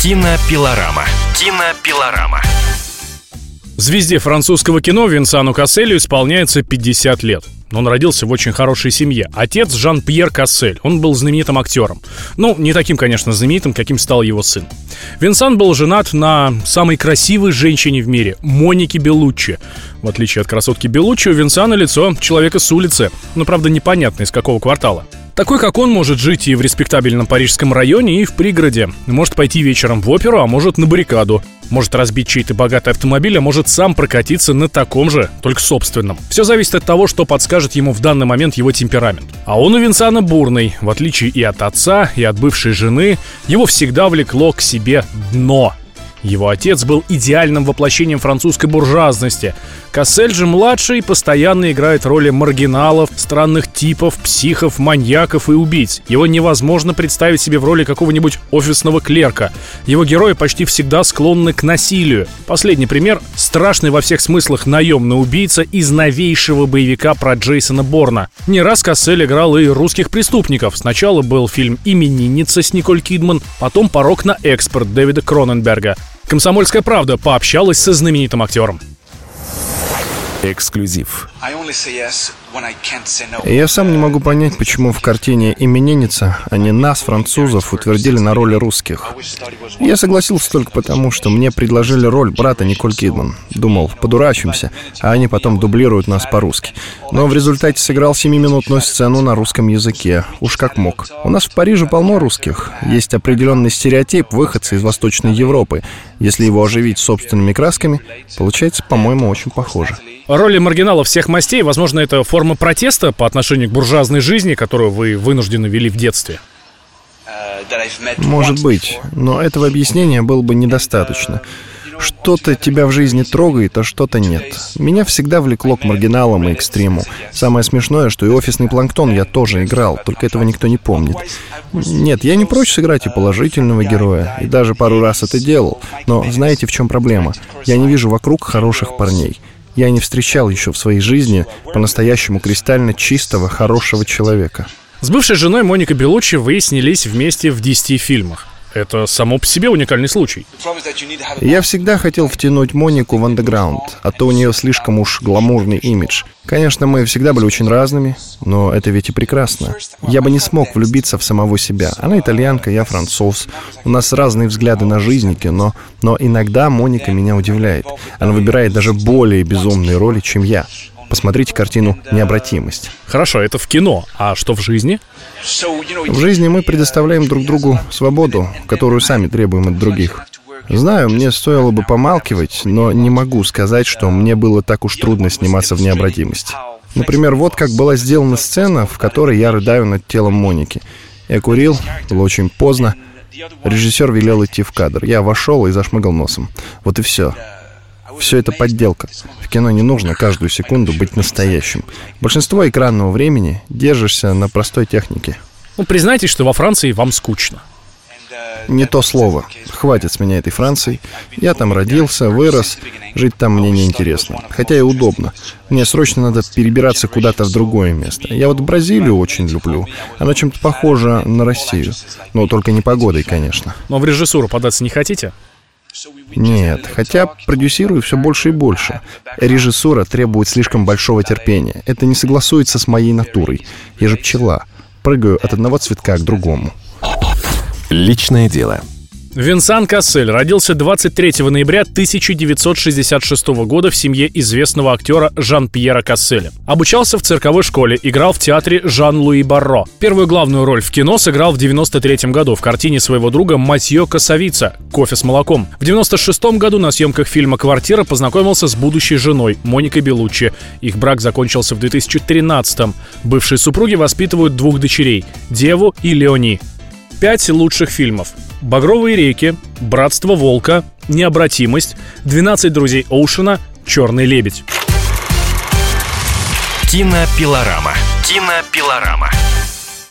Кинопилорама. Кинопилорама. Звезде французского кино Винсану Касселю исполняется 50 лет. Он родился в очень хорошей семье. Отец Жан-Пьер Кассель. Он был знаменитым актером. Ну, не таким, конечно, знаменитым, каким стал его сын. Винсан был женат на самой красивой женщине в мире – Монике Белуччи. В отличие от красотки Белуччи, у Винсана лицо человека с улицы. Но, правда, непонятно, из какого квартала. Такой, как он, может жить и в респектабельном парижском районе, и в пригороде. Может пойти вечером в оперу, а может на баррикаду. Может разбить чей-то богатый автомобиль, а может сам прокатиться на таком же, только собственном. Все зависит от того, что подскажет ему в данный момент его темперамент. А он у Винсана бурный. В отличие и от отца, и от бывшей жены, его всегда влекло к себе дно – его отец был идеальным воплощением французской буржуазности. Кассель же младший постоянно играет роли маргиналов, странных типов, психов, маньяков и убийц. Его невозможно представить себе в роли какого-нибудь офисного клерка. Его герои почти всегда склонны к насилию. Последний пример – страшный во всех смыслах наемный убийца из новейшего боевика про Джейсона Борна. Не раз Кассель играл и русских преступников. Сначала был фильм «Именинница» с Николь Кидман, потом «Порог на экспорт» Дэвида Кроненберга. «Комсомольская правда» пообщалась со знаменитым актером. Эксклюзив. Я сам не могу понять, почему в картине «Именинница» они нас, французов, утвердили на роли русских. Я согласился только потому, что мне предложили роль брата Николь Кидман. Думал, подурачимся, а они потом дублируют нас по-русски. Но в результате сыграл семиминутную сцену на русском языке. Уж как мог. У нас в Париже полно русских. Есть определенный стереотип выходца из Восточной Европы. Если его оживить собственными красками, получается, по-моему, очень похоже. Роли маргиналов всех мастей, возможно, это форма протеста по отношению к буржуазной жизни, которую вы вынуждены вели в детстве. Может быть, но этого объяснения было бы недостаточно. Что-то тебя в жизни трогает, а что-то нет. Меня всегда влекло к маргиналам и экстриму. Самое смешное, что и офисный планктон я тоже играл, только этого никто не помнит. Нет, я не прочь сыграть и положительного героя, и даже пару раз это делал. Но знаете, в чем проблема? Я не вижу вокруг хороших парней. Я не встречал еще в своей жизни по-настоящему кристально чистого, хорошего человека. С бывшей женой Моника Белуччи вы снялись вместе в 10 фильмах. Это само по себе уникальный случай. Я всегда хотел втянуть Монику в андеграунд, а то у нее слишком уж гламурный имидж. Конечно, мы всегда были очень разными, но это ведь и прекрасно. Я бы не смог влюбиться в самого себя. Она итальянка, я француз. У нас разные взгляды на жизнь кино, но иногда Моника меня удивляет. Она выбирает даже более безумные роли, чем я. Посмотрите картину «Необратимость». Хорошо, это в кино. А что в жизни? В жизни мы предоставляем друг другу свободу, которую сами требуем от других. Знаю, мне стоило бы помалкивать, но не могу сказать, что мне было так уж трудно сниматься в необратимости. Например, вот как была сделана сцена, в которой я рыдаю над телом Моники. Я курил, было очень поздно. Режиссер велел идти в кадр. Я вошел и зашмыгал носом. Вот и все. Все это подделка. В кино не нужно каждую секунду быть настоящим. Большинство экранного времени держишься на простой технике. Ну, признайтесь, что во Франции вам скучно. Не то слово. Хватит с меня этой Франции. Я там родился, вырос. Жить там мне неинтересно. Хотя и удобно. Мне срочно надо перебираться куда-то в другое место. Я вот Бразилию очень люблю. Она чем-то похожа на Россию. Но только не погодой, конечно. Но в режиссуру податься не хотите? Нет, хотя продюсирую все больше и больше. Режиссура требует слишком большого терпения. Это не согласуется с моей натурой. Я же пчела. Прыгаю от одного цветка к другому. Личное дело. Винсан Кассель родился 23 ноября 1966 года в семье известного актера Жан-Пьера Касселя. Обучался в цирковой школе, играл в театре Жан-Луи Барро. Первую главную роль в кино сыграл в 93 году в картине своего друга Матье Косовица «Кофе с молоком». В 96 году на съемках фильма «Квартира» познакомился с будущей женой Моникой Белуччи. Их брак закончился в 2013 -м. Бывшие супруги воспитывают двух дочерей – Деву и Леони. Пять лучших фильмов. «Багровые реки», «Братство волка», «Необратимость», «12 друзей Оушена», «Черный лебедь». Кинопилорама. Кинопилорама.